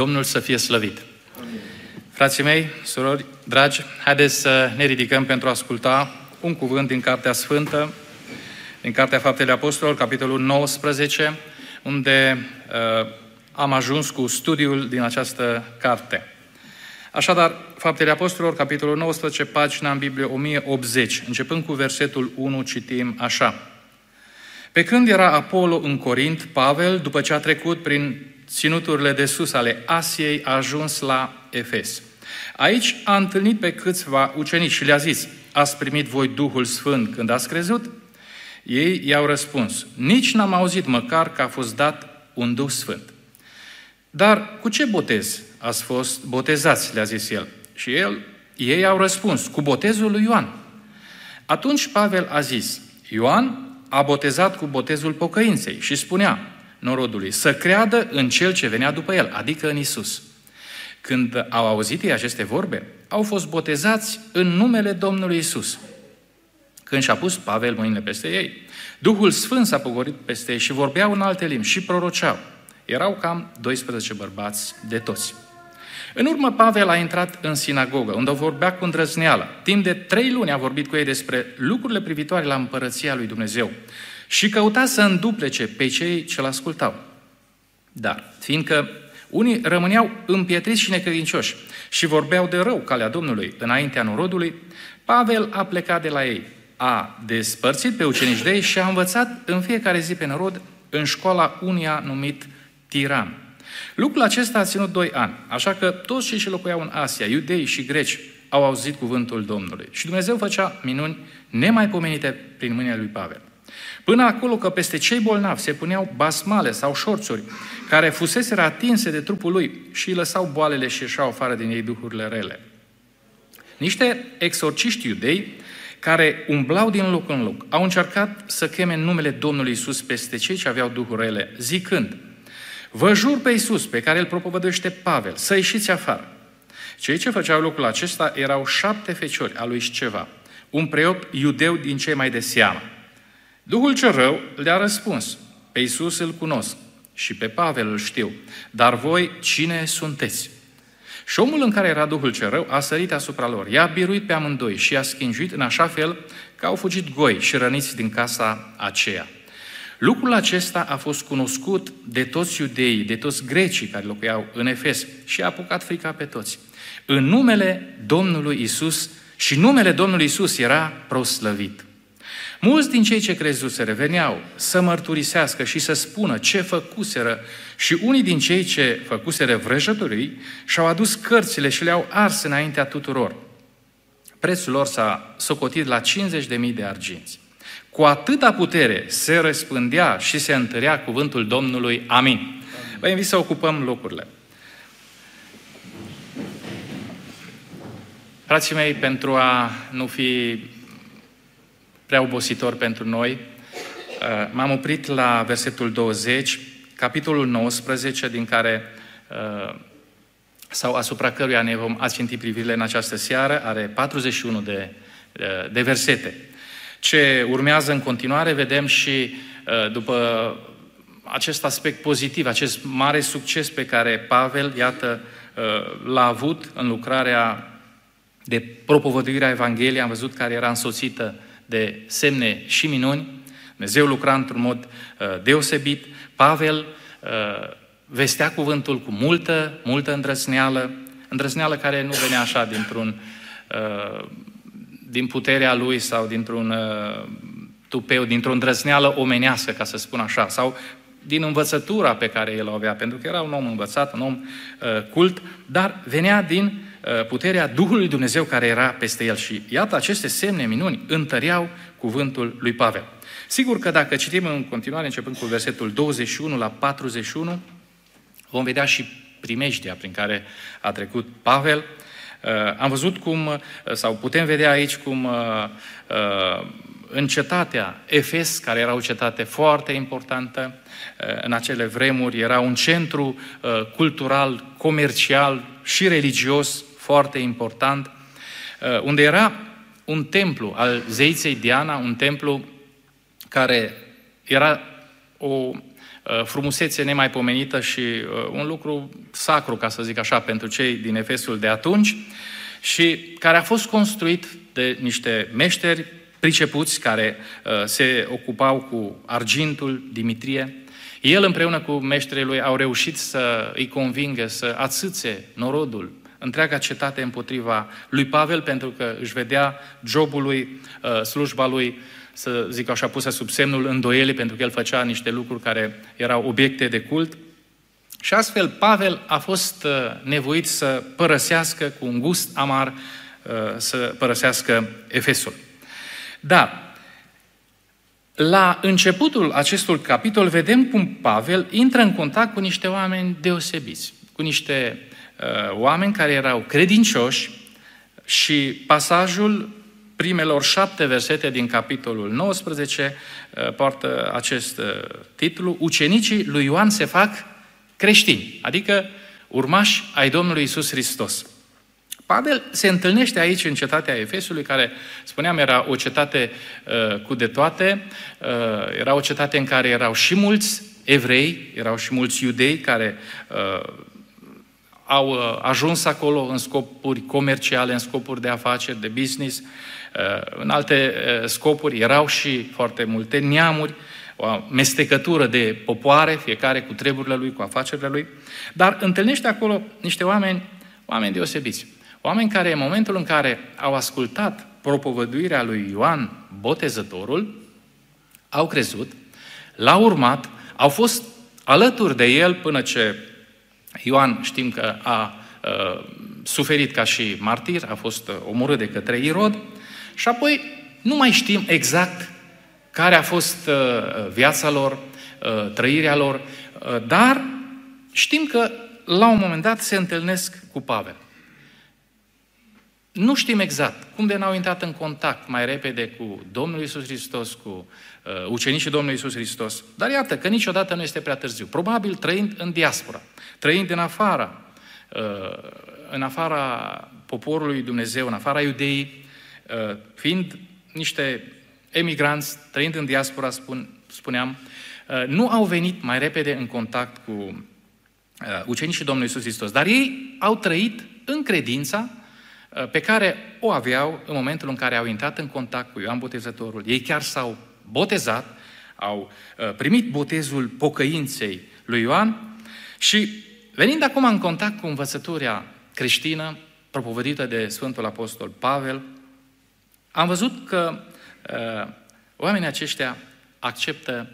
Domnul să fie slăvit! Frații mei, surori, dragi, haideți să ne ridicăm pentru a asculta un cuvânt din Cartea Sfântă, din Cartea Faptele Apostolilor, capitolul 19, unde uh, am ajuns cu studiul din această carte. Așadar, Faptele Apostolilor, capitolul 19, pagina în Biblie 1080, începând cu versetul 1, citim așa. Pe când era Apollo în Corint, Pavel, după ce a trecut prin ținuturile de sus ale Asiei, a ajuns la Efes. Aici a întâlnit pe câțiva ucenici și le-a zis, ați primit voi Duhul Sfânt când ați crezut? Ei i-au răspuns, nici n-am auzit măcar că a fost dat un Duh Sfânt. Dar cu ce botez ați fost botezați, le-a zis el. Și el, ei au răspuns, cu botezul lui Ioan. Atunci Pavel a zis, Ioan a botezat cu botezul pocăinței și spunea norodului să creadă în cel ce venea după el, adică în Isus. Când au auzit ei aceste vorbe, au fost botezați în numele Domnului Isus. Când și-a pus Pavel mâinile peste ei, Duhul Sfânt s-a pogorit peste ei și vorbeau în alte limbi și proroceau. Erau cam 12 bărbați de toți. În urmă, Pavel a intrat în sinagogă, unde vorbea cu îndrăzneală. Timp de trei luni a vorbit cu ei despre lucrurile privitoare la împărăția lui Dumnezeu și căuta să înduplece pe cei ce-l ascultau. Dar, fiindcă unii rămâneau împietriți și necredincioși și vorbeau de rău calea Domnului înaintea norodului, Pavel a plecat de la ei, a despărțit pe ucenici de ei și a învățat în fiecare zi pe norod în școala unia numit Tiran. Lucrul acesta a ținut doi ani, așa că toți cei ce locuiau în Asia, iudei și greci, au auzit cuvântul Domnului. Și Dumnezeu făcea minuni nemaipomenite prin mâinile lui Pavel. Până acolo că peste cei bolnavi se puneau basmale sau șorțuri care fusese atinse de trupul lui și îi lăsau boalele și ieșeau afară din ei duhurile rele. Niște exorciști iudei care umblau din loc în loc au încercat să cheme numele Domnului Isus peste cei ce aveau duhuri rele, zicând, Vă jur pe Iisus, pe care îl propovăduiește Pavel, să ieșiți afară. Cei ce făceau lucrul acesta erau șapte feciori a lui Sceva, un preot iudeu din cei mai de seamă. Duhul cel rău le-a răspuns, pe Iisus îl cunosc și pe Pavel îl știu, dar voi cine sunteți? Și omul în care era Duhul cel rău a sărit asupra lor, i-a biruit pe amândoi și i-a schinjuit în așa fel că au fugit goi și răniți din casa aceea. Lucrul acesta a fost cunoscut de toți iudeii, de toți grecii care locuiau în Efes și a apucat frica pe toți. În numele Domnului Isus și numele Domnului Isus era proslăvit. Mulți din cei ce crezuseră veneau să mărturisească și să spună ce făcuseră și unii din cei ce făcuseră vrăjătorii și-au adus cărțile și le-au ars înaintea tuturor. Prețul lor s-a socotit la 50.000 de arginți. Cu atâta putere se răspândea și se întărea cuvântul Domnului. Amin. Vă invit să ocupăm locurile. Frații mei, pentru a nu fi prea obositor pentru noi, uh, m-am oprit la versetul 20, capitolul 19, din care uh, sau asupra căruia ne vom asfinti privirile în această seară, are 41 de, uh, de versete. Ce urmează în continuare, vedem și după acest aspect pozitiv, acest mare succes pe care Pavel, iată, l-a avut în lucrarea de propovăduire a Evangheliei, am văzut care era însoțită de semne și minuni. Dumnezeu lucra într-un mod uh, deosebit. Pavel uh, vestea cuvântul cu multă, multă îndrăzneală, îndrăzneală care nu venea așa dintr-un, uh, din puterea lui sau dintr-un uh, tupeu, dintr-o îndrăzneală omenească, ca să spun așa, sau din învățătura pe care el o avea, pentru că era un om învățat, un om uh, cult, dar venea din Uh, puterea Duhului Dumnezeu care era peste el. Și iată, aceste semne minuni întăreau cuvântul lui Pavel. Sigur că dacă citim în continuare, începând cu versetul 21 la 41, vom vedea și primejdia prin care a trecut Pavel. Uh, am văzut cum, uh, sau putem vedea aici cum în cetatea Efes, care era o cetate foarte importantă în acele vremuri, era un centru cultural, comercial și religios foarte important, uh, unde era un templu al zeiței Diana, un templu care era o uh, frumusețe nemaipomenită și uh, un lucru sacru, ca să zic așa, pentru cei din Efesul de atunci și care a fost construit de niște meșteri pricepuți care uh, se ocupau cu argintul, Dimitrie. El împreună cu meșterii lui au reușit să îi convingă să ațâțe norodul, întreaga cetate împotriva lui Pavel, pentru că își vedea jobul lui, uh, slujba lui, să zic așa, pusă sub semnul îndoielii, pentru că el făcea niște lucruri care erau obiecte de cult. Și astfel Pavel a fost uh, nevoit să părăsească cu un gust amar, să părăsească Efesul. Dar, la începutul acestui capitol vedem cum Pavel intră în contact cu niște oameni deosebiți, cu niște uh, oameni care erau credincioși și pasajul primelor șapte versete din capitolul 19 uh, poartă acest uh, titlu, Ucenicii lui Ioan se fac creștini, adică urmași ai Domnului Isus Hristos. Pavel se întâlnește aici în cetatea Efesului, care, spuneam, era o cetate uh, cu de toate, uh, era o cetate în care erau și mulți evrei, erau și mulți iudei care uh, au uh, ajuns acolo în scopuri comerciale, în scopuri de afaceri, de business, uh, în alte uh, scopuri. Erau și foarte multe neamuri, o mestecătură de popoare, fiecare cu treburile lui, cu afacerile lui, dar întâlnește acolo niște oameni, oameni deosebiți. Oameni care în momentul în care au ascultat propovăduirea lui Ioan Botezătorul, au crezut, l-au urmat, au fost alături de el până ce Ioan știm că a uh, suferit ca și martir, a fost uh, omorât de către Irod și apoi nu mai știm exact care a fost uh, viața lor, uh, trăirea lor, uh, dar știm că la un moment dat se întâlnesc cu Pavel. Nu știm exact cum de n-au intrat în contact mai repede cu Domnul Isus Hristos, cu uh, ucenicii Domnului Isus Hristos. Dar iată că niciodată nu este prea târziu. Probabil trăind în diaspora, trăind în afara, uh, în afara poporului Dumnezeu, în afara iudeii, uh, fiind niște emigranți, trăind în diaspora, spun, spuneam, uh, nu au venit mai repede în contact cu uh, ucenicii Domnului Isus Hristos. Dar ei au trăit în credința Uh, pe care o aveau în momentul în care au intrat în contact cu Ioan Botezătorul. Ei chiar s-au botezat, au uh, primit botezul pocăinței lui Ioan și venind acum în contact cu învățătura creștină propovădită de Sfântul Apostol Pavel, am văzut că uh, oamenii aceștia acceptă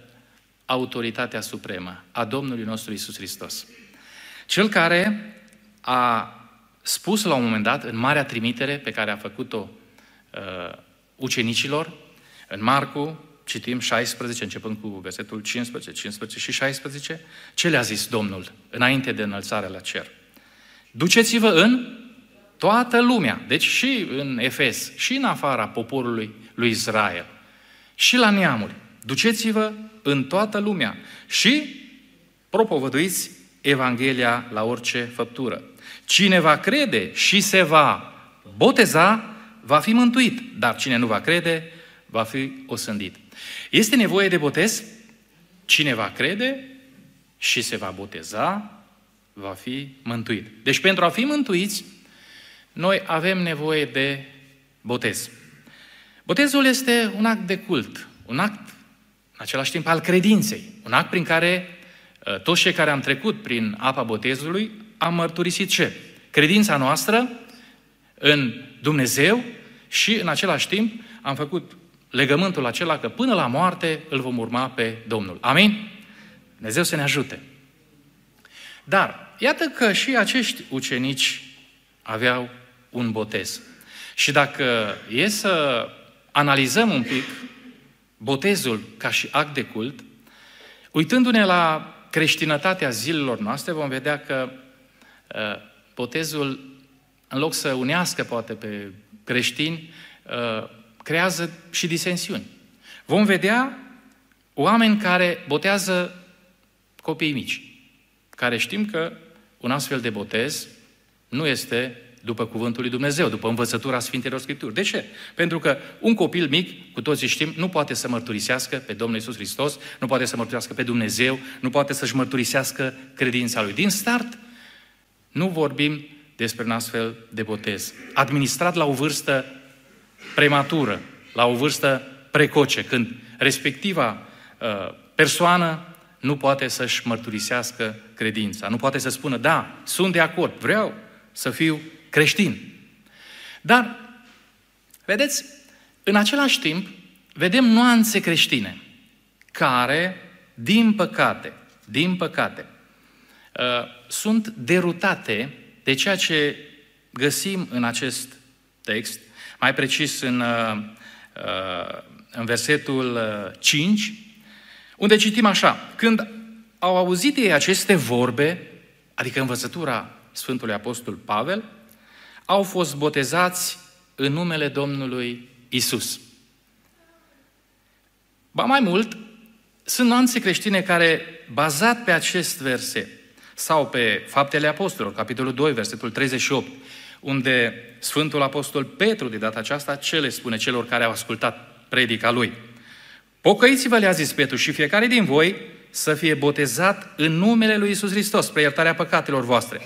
autoritatea supremă a Domnului nostru Isus Hristos. Cel care a spus la un moment dat, în marea trimitere pe care a făcut-o uh, ucenicilor, în Marcu, citim 16, începând cu versetul 15, 15 și 16, ce le-a zis Domnul înainte de înălțarea la cer? Duceți-vă în toată lumea, deci și în Efes, și în afara poporului lui Israel, și la neamuri. Duceți-vă în toată lumea și propovăduiți Evanghelia la orice făptură. Cine va crede și se va boteza, va fi mântuit, dar cine nu va crede, va fi osândit. Este nevoie de botez? Cine va crede și se va boteza, va fi mântuit. Deci pentru a fi mântuiți, noi avem nevoie de botez. Botezul este un act de cult, un act, în același timp, al credinței, un act prin care uh, toți cei care am trecut prin apa botezului am mărturisit ce? Credința noastră în Dumnezeu și în același timp am făcut legământul acela că până la moarte îl vom urma pe Domnul. Amin? Dumnezeu să ne ajute. Dar, iată că și acești ucenici aveau un botez. Și dacă e să analizăm un pic botezul ca și act de cult, uitându-ne la creștinătatea zilelor noastre, vom vedea că Uh, botezul, în loc să unească poate pe creștini, uh, creează și disensiuni. Vom vedea oameni care botează copii mici, care știm că un astfel de botez nu este după cuvântul lui Dumnezeu, după învățătura Sfintelor Scripturi. De ce? Pentru că un copil mic, cu toții știm, nu poate să mărturisească pe Domnul Isus Hristos, nu poate să mărturisească pe Dumnezeu, nu poate să-și mărturisească credința lui. Din start, nu vorbim despre un astfel de botez. Administrat la o vârstă prematură, la o vârstă precoce, când respectiva uh, persoană nu poate să-și mărturisească credința, nu poate să spună, da, sunt de acord, vreau să fiu creștin. Dar, vedeți, în același timp, vedem nuanțe creștine care, din păcate, din păcate, uh, sunt derutate de ceea ce găsim în acest text, mai precis în, uh, uh, în versetul 5, unde citim așa, când au auzit ei aceste vorbe, adică învățătura Sfântului Apostol Pavel, au fost botezați în numele Domnului Isus. Ba mai mult, sunt nuanțe creștine care, bazat pe acest verset, sau pe Faptele Apostolilor, capitolul 2, versetul 38, unde Sfântul Apostol Petru, de data aceasta, ce le spune celor care au ascultat predica lui? Pocăiți-vă, le-a zis Petru, și fiecare din voi să fie botezat în numele lui Isus Hristos, spre iertarea păcatelor voastre.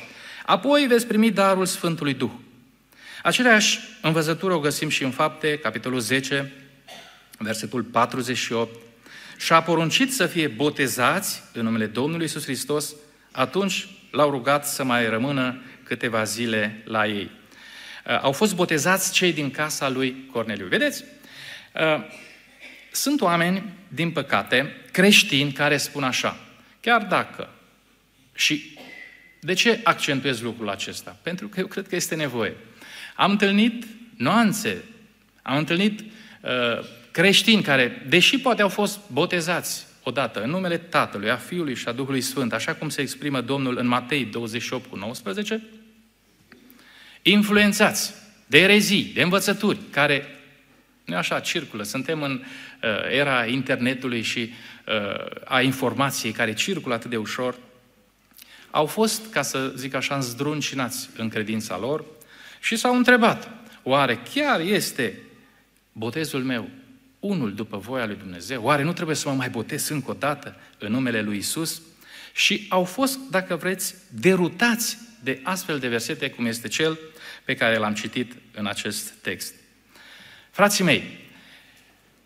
Apoi veți primi darul Sfântului Duh. Aceleași învățătură o găsim și în fapte, capitolul 10, versetul 48. Și a poruncit să fie botezați în numele Domnului Isus Hristos, atunci l-au rugat să mai rămână câteva zile la ei. Uh, au fost botezați cei din casa lui Corneliu. Vedeți? Uh, sunt oameni, din păcate, creștini care spun așa, chiar dacă, și de ce accentuez lucrul acesta? Pentru că eu cred că este nevoie. Am întâlnit nuanțe, am întâlnit uh, creștini care, deși poate au fost botezați odată în numele Tatălui, a Fiului și a Duhului Sfânt, așa cum se exprimă Domnul în Matei 28 cu 19, influențați de erezii, de învățături, care, nu așa, circulă. Suntem în uh, era internetului și uh, a informației care circulă atât de ușor. Au fost, ca să zic așa, îndruncinați în credința lor și s-au întrebat, oare chiar este botezul meu unul după voia lui Dumnezeu? Oare nu trebuie să mă mai botez încă o dată în numele lui Isus? Și au fost, dacă vreți, derutați de astfel de versete cum este cel pe care l-am citit în acest text. Frații mei,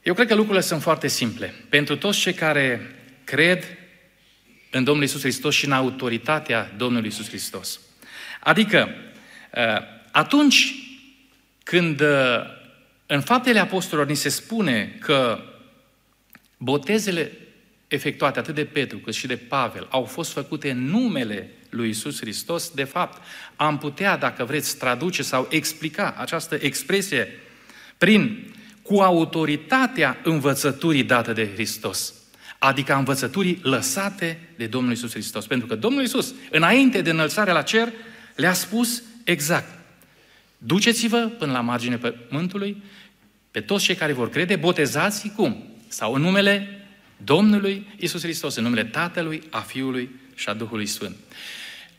eu cred că lucrurile sunt foarte simple. Pentru toți cei care cred în Domnul Isus Hristos și în autoritatea Domnului Isus Hristos. Adică, uh, atunci când uh, în faptele apostolilor ni se spune că botezele efectuate atât de Petru cât și de Pavel au fost făcute în numele lui Isus Hristos, de fapt, am putea, dacă vreți, traduce sau explica această expresie prin cu autoritatea învățăturii dată de Hristos, adică a învățăturii lăsate de Domnul Isus Hristos. Pentru că Domnul Isus, înainte de înălțarea la cer, le-a spus exact, duceți-vă până la margine pământului, pe toți cei care vor crede, botezați cum? Sau în numele Domnului Isus Hristos, în numele Tatălui, a Fiului și a Duhului Sfânt.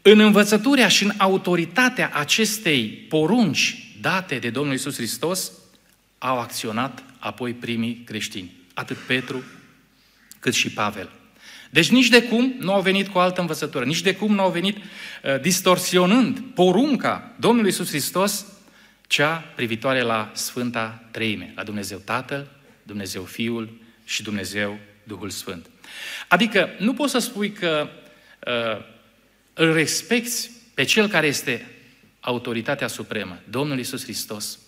În învățătura și în autoritatea acestei porunci date de Domnul Isus Hristos, au acționat apoi primii creștini, atât Petru cât și Pavel. Deci nici de cum nu au venit cu altă învățătură, nici de cum nu au venit uh, distorsionând porunca Domnului Isus Hristos, cea privitoare la Sfânta Treime, la Dumnezeu Tatăl, Dumnezeu Fiul și Dumnezeu Duhul Sfânt. Adică nu poți să spui că uh, îl respecti pe Cel care este autoritatea supremă, Domnul Isus Hristos,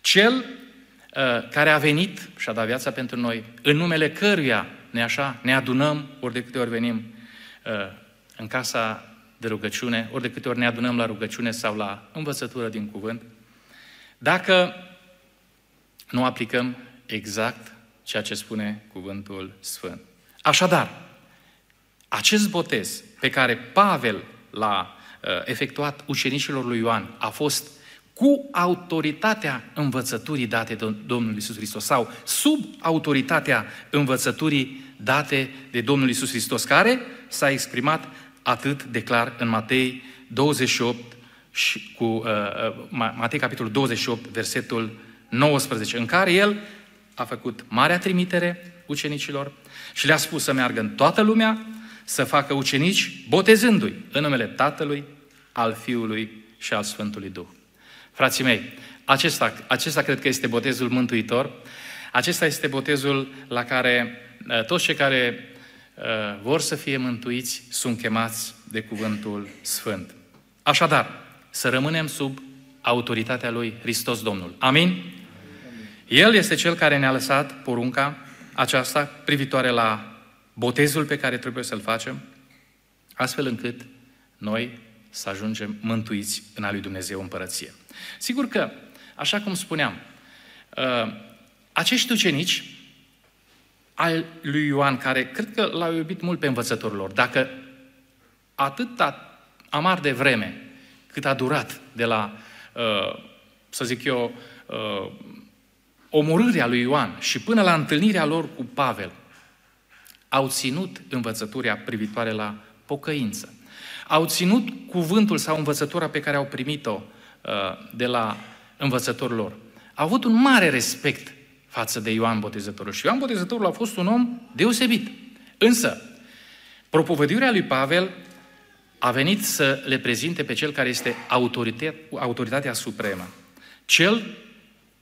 Cel uh, care a venit și a dat viața pentru noi, în numele căruia, ne așa, ne adunăm ori de câte ori venim uh, în casa de rugăciune, ori de câte ori ne adunăm la rugăciune sau la învățătură din cuvânt, dacă nu aplicăm exact ceea ce spune cuvântul Sfânt. Așadar, acest botez pe care Pavel l-a uh, efectuat ucenicilor lui Ioan a fost cu autoritatea învățăturii date de Domnul Isus Hristos sau sub autoritatea învățăturii date de Domnul Isus Hristos, care s-a exprimat atât de clar în Matei 28 și cu uh, uh Matei capitolul 28, versetul 19, în care el a făcut marea trimitere ucenicilor și le-a spus să meargă în toată lumea, să facă ucenici, botezându-i în numele Tatălui, al Fiului și al Sfântului Duh. Frații mei, acesta, acesta cred că este botezul mântuitor, acesta este botezul la care uh, toți cei care uh, vor să fie mântuiți sunt chemați de cuvântul Sfânt. Așadar, să rămânem sub autoritatea lui Hristos Domnul. Amin? El este cel care ne-a lăsat porunca aceasta privitoare la botezul pe care trebuie să-l facem, astfel încât noi să ajungem mântuiți în a lui Dumnezeu împărăție. Sigur că, așa cum spuneam, uh, acești ucenici al lui Ioan, care cred că l-au iubit mult pe învățătorul lor, dacă atât amar de vreme cât a durat de la, uh, să zic eu, uh, omorârea lui Ioan și până la întâlnirea lor cu Pavel, au ținut învățătura privitoare la pocăință. Au ținut cuvântul sau învățătura pe care au primit-o uh, de la învățătorul lor. Au avut un mare respect față de Ioan Botezătorul. Și Ioan Botezătorul a fost un om deosebit. Însă, propovădirea lui Pavel a venit să le prezinte pe cel care este autoritatea supremă. Cel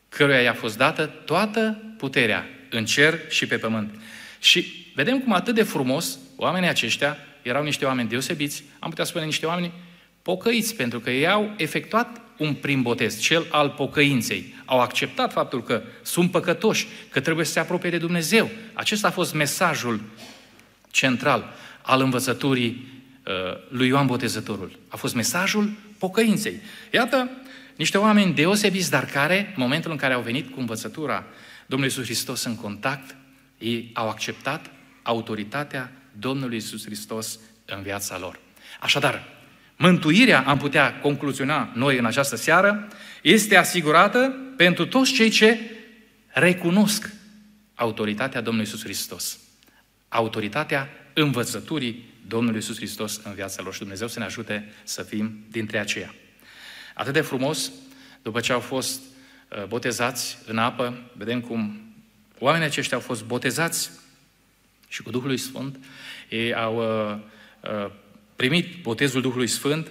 căruia i-a fost dată toată puterea în cer și pe pământ. Și vedem cum atât de frumos oamenii aceștia erau niște oameni deosebiți, am putea spune niște oameni pocăiți, pentru că ei au efectuat un prim botez, cel al pocăinței. Au acceptat faptul că sunt păcătoși, că trebuie să se apropie de Dumnezeu. Acesta a fost mesajul central al învățăturii uh, lui Ioan Botezătorul. A fost mesajul pocăinței. Iată, niște oameni deosebiți, dar care, în momentul în care au venit cu învățătura Domnului Iisus Hristos în contact, ei au acceptat autoritatea Domnului Iisus Hristos în viața lor. Așadar, mântuirea, am putea concluziona noi în această seară, este asigurată pentru toți cei ce recunosc autoritatea Domnului Iisus Hristos. Autoritatea învățăturii Domnului Iisus Hristos în viața lor. Și Dumnezeu să ne ajute să fim dintre aceia. Atât de frumos, după ce au fost uh, botezați în apă, vedem cum oamenii aceștia au fost botezați și cu Duhul Sfânt, ei au uh, uh, primit botezul Duhului Sfânt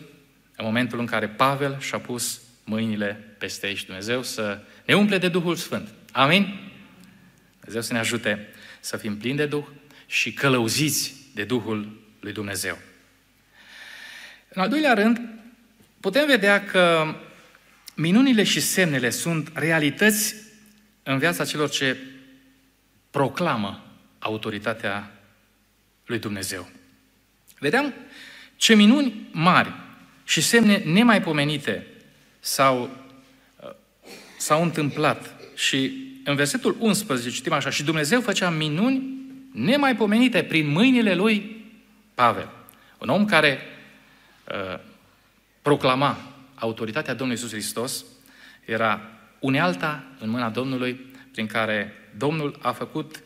în momentul în care Pavel și-a pus mâinile peste ei și Dumnezeu să ne umple de Duhul Sfânt. Amin? Dumnezeu să ne ajute să fim plini de Duh și călăuziți de Duhul lui Dumnezeu. În al doilea rând, putem vedea că minunile și semnele sunt realități în viața celor ce proclamă autoritatea lui Dumnezeu. Vedeam ce minuni mari și semne nemaipomenite s-au, uh, s-au întâmplat. Și în versetul 11 citim așa, și Dumnezeu făcea minuni nemaipomenite prin mâinile lui Pavel. Un om care uh, proclama autoritatea Domnului Iisus Hristos, era unealta în mâna Domnului prin care Domnul a făcut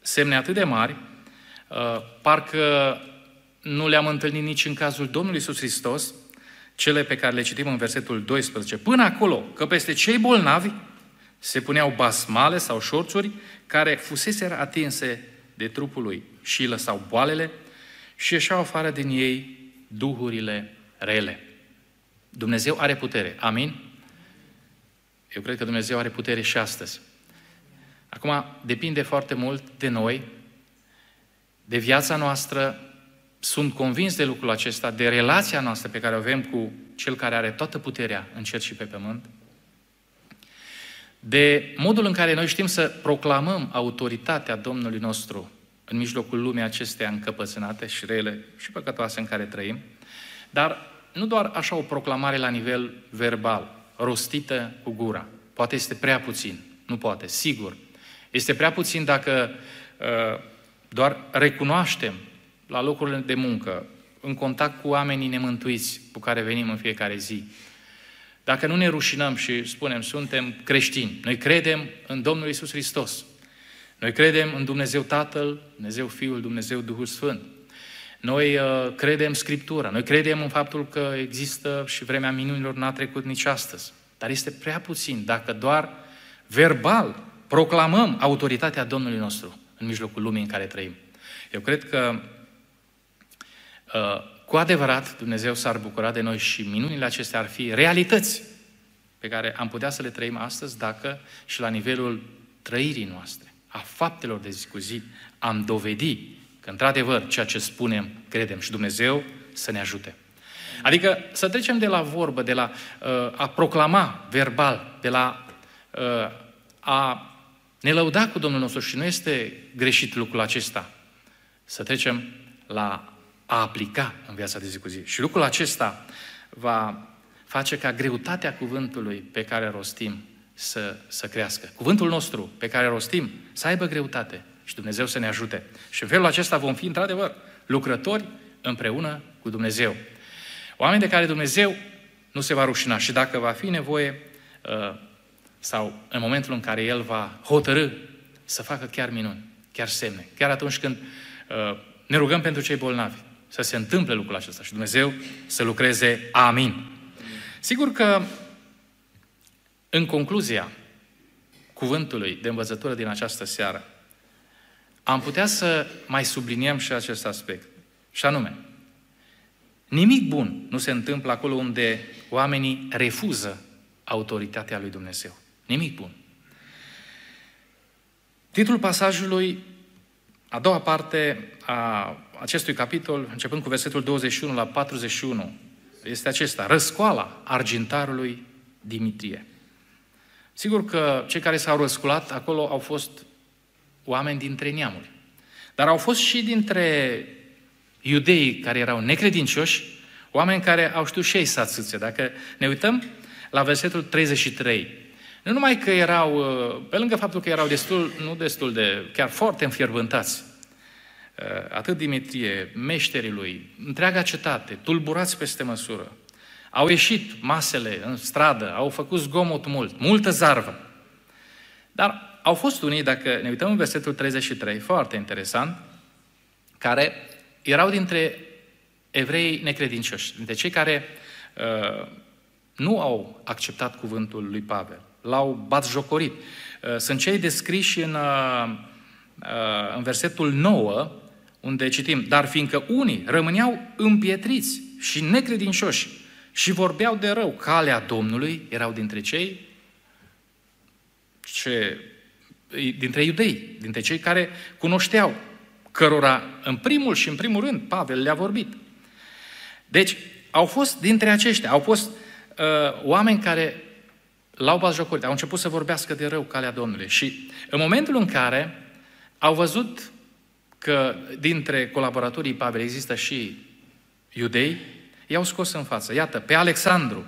semne atât de mari, uh, parcă nu le-am întâlnit nici în cazul Domnului Iisus Hristos, cele pe care le citim în versetul 12, până acolo că peste cei bolnavi se puneau basmale sau șorțuri care fusese atinse de trupul lui și îi lăsau boalele și ieșeau afară din ei duhurile rele. Dumnezeu are putere. Amin? Eu cred că Dumnezeu are putere și astăzi. Acum, depinde foarte mult de noi, de viața noastră, sunt convins de lucrul acesta, de relația noastră pe care o avem cu Cel care are toată puterea în cer și pe pământ, de modul în care noi știm să proclamăm autoritatea Domnului nostru în mijlocul lumii acestea încăpățânate și rele și păcătoase în care trăim, dar nu doar așa o proclamare la nivel verbal, rostită cu gura. Poate este prea puțin. Nu poate, sigur. Este prea puțin dacă uh, doar recunoaștem la locurile de muncă, în contact cu oamenii nemântuiți cu care venim în fiecare zi. Dacă nu ne rușinăm și spunem, suntem creștini, noi credem în Domnul Isus Hristos, noi credem în Dumnezeu Tatăl, Dumnezeu Fiul, Dumnezeu Duhul Sfânt. Noi uh, credem Scriptura, noi credem în faptul că există și vremea minunilor n-a trecut nici astăzi. Dar este prea puțin dacă doar verbal proclamăm autoritatea Domnului nostru în mijlocul lumii în care trăim. Eu cred că uh, cu adevărat Dumnezeu s-ar bucura de noi și minunile acestea ar fi realități pe care am putea să le trăim astăzi dacă și la nivelul trăirii noastre, a faptelor de zi cu zi, am dovedi că într-adevăr ceea ce spunem, credem și Dumnezeu să ne ajute. Adică să trecem de la vorbă, de la uh, a proclama verbal, de la uh, a ne lăuda cu Domnul nostru și nu este greșit lucrul acesta. Să trecem la a aplica în viața de zi cu zi. Și lucrul acesta va face ca greutatea cuvântului pe care rostim să, să crească. Cuvântul nostru pe care rostim să aibă greutate și Dumnezeu să ne ajute. Și în felul acesta vom fi, într-adevăr, lucrători împreună cu Dumnezeu. Oameni de care Dumnezeu nu se va rușina și dacă va fi nevoie uh, sau în momentul în care El va hotărâ să facă chiar minuni, chiar semne, chiar atunci când uh, ne rugăm pentru cei bolnavi, să se întâmple lucrul acesta și Dumnezeu să lucreze. Amin. Sigur că, în concluzia cuvântului de învățătură din această seară, am putea să mai subliniem și acest aspect. Și anume, nimic bun nu se întâmplă acolo unde oamenii refuză autoritatea lui Dumnezeu. Nimic bun. Titlul pasajului, a doua parte a acestui capitol, începând cu versetul 21 la 41, este acesta, răscoala argintarului Dimitrie. Sigur că cei care s-au răsculat acolo au fost oameni dintre neamuri. Dar au fost și dintre iudeii care erau necredincioși, oameni care au știut și ei să atâțe. Dacă ne uităm la versetul 33, nu numai că erau, uh, pe lângă faptul că erau destul, nu destul de, chiar foarte înfierbântați, uh, atât Dimitrie, meșterii lui, întreaga cetate, tulburați peste măsură, au ieșit masele în stradă, au făcut zgomot mult, multă zarvă. Dar au fost unii, dacă ne uităm în versetul 33, foarte interesant, care erau dintre evrei necredincioși, dintre cei care uh, nu au acceptat cuvântul lui Pavel, l-au batjocorit. Uh, sunt cei descriși în, uh, uh, în versetul 9, unde citim, dar fiindcă unii rămâneau împietriți și necredincioși și vorbeau de rău calea Domnului, erau dintre cei ce dintre iudei, dintre cei care cunoșteau, cărora în primul și în primul rând Pavel le-a vorbit. Deci, au fost dintre aceștia, au fost uh, oameni care l-au bazjocorit, au început să vorbească de rău calea Domnului. Și în momentul în care au văzut că dintre colaboratorii Pavel există și iudei, i-au scos în față. Iată, pe Alexandru.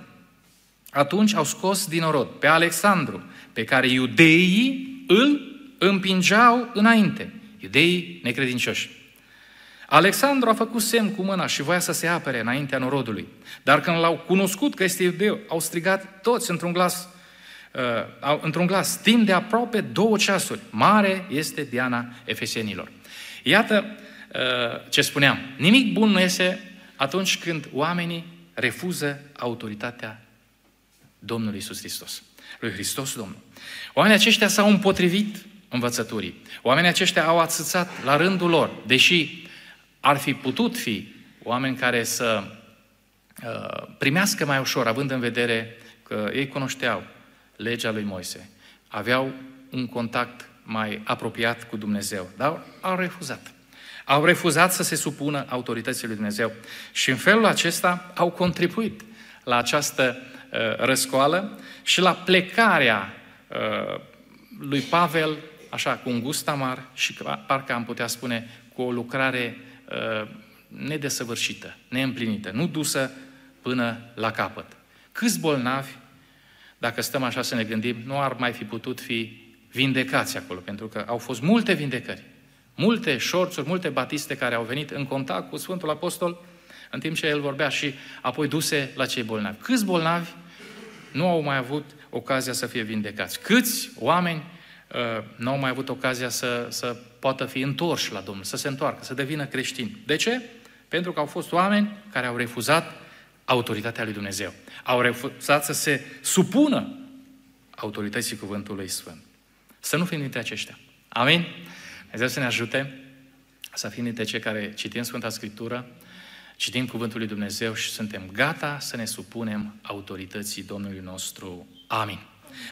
Atunci au scos din orod pe Alexandru, pe care iudeii îl împingeau înainte, iudeii necredincioși. Alexandru a făcut semn cu mâna și voia să se apere înaintea norodului. Dar când l-au cunoscut că este iudeu, au strigat toți într-un glas, uh, într-un glas, timp de aproape două ceasuri. Mare este Diana Efesenilor. Iată uh, ce spuneam. Nimic bun nu iese atunci când oamenii refuză autoritatea Domnului Iisus Hristos. Lui Hristos Domnul. Oamenii aceștia s-au împotrivit învățăturii. Oamenii aceștia au atâțat la rândul lor, deși ar fi putut fi oameni care să uh, primească mai ușor, având în vedere că ei cunoșteau legea lui Moise, aveau un contact mai apropiat cu Dumnezeu, dar au refuzat. Au refuzat să se supună autorității lui Dumnezeu și în felul acesta au contribuit la această uh, răscoală și la plecarea uh, lui Pavel, așa, cu un gust amar și parcă am putea spune cu o lucrare uh, nedesăvârșită, neîmplinită, nu dusă până la capăt. Câți bolnavi, dacă stăm așa să ne gândim, nu ar mai fi putut fi vindecați acolo, pentru că au fost multe vindecări, multe șorțuri, multe batiste care au venit în contact cu Sfântul Apostol în timp ce el vorbea și apoi duse la cei bolnavi. Câți bolnavi nu au mai avut ocazia să fie vindecați. Câți oameni uh, nu au mai avut ocazia să, să poată fi întorși la Domnul, să se întoarcă, să devină creștini. De ce? Pentru că au fost oameni care au refuzat autoritatea lui Dumnezeu. Au refuzat să se supună autorității Cuvântului Sfânt. Să nu fim dintre aceștia. Amin? Dumnezeu să ne ajute să fim dintre cei care citim Sfânta Scriptură, citim Cuvântul lui Dumnezeu și suntem gata să ne supunem autorității Domnului nostru. Amin.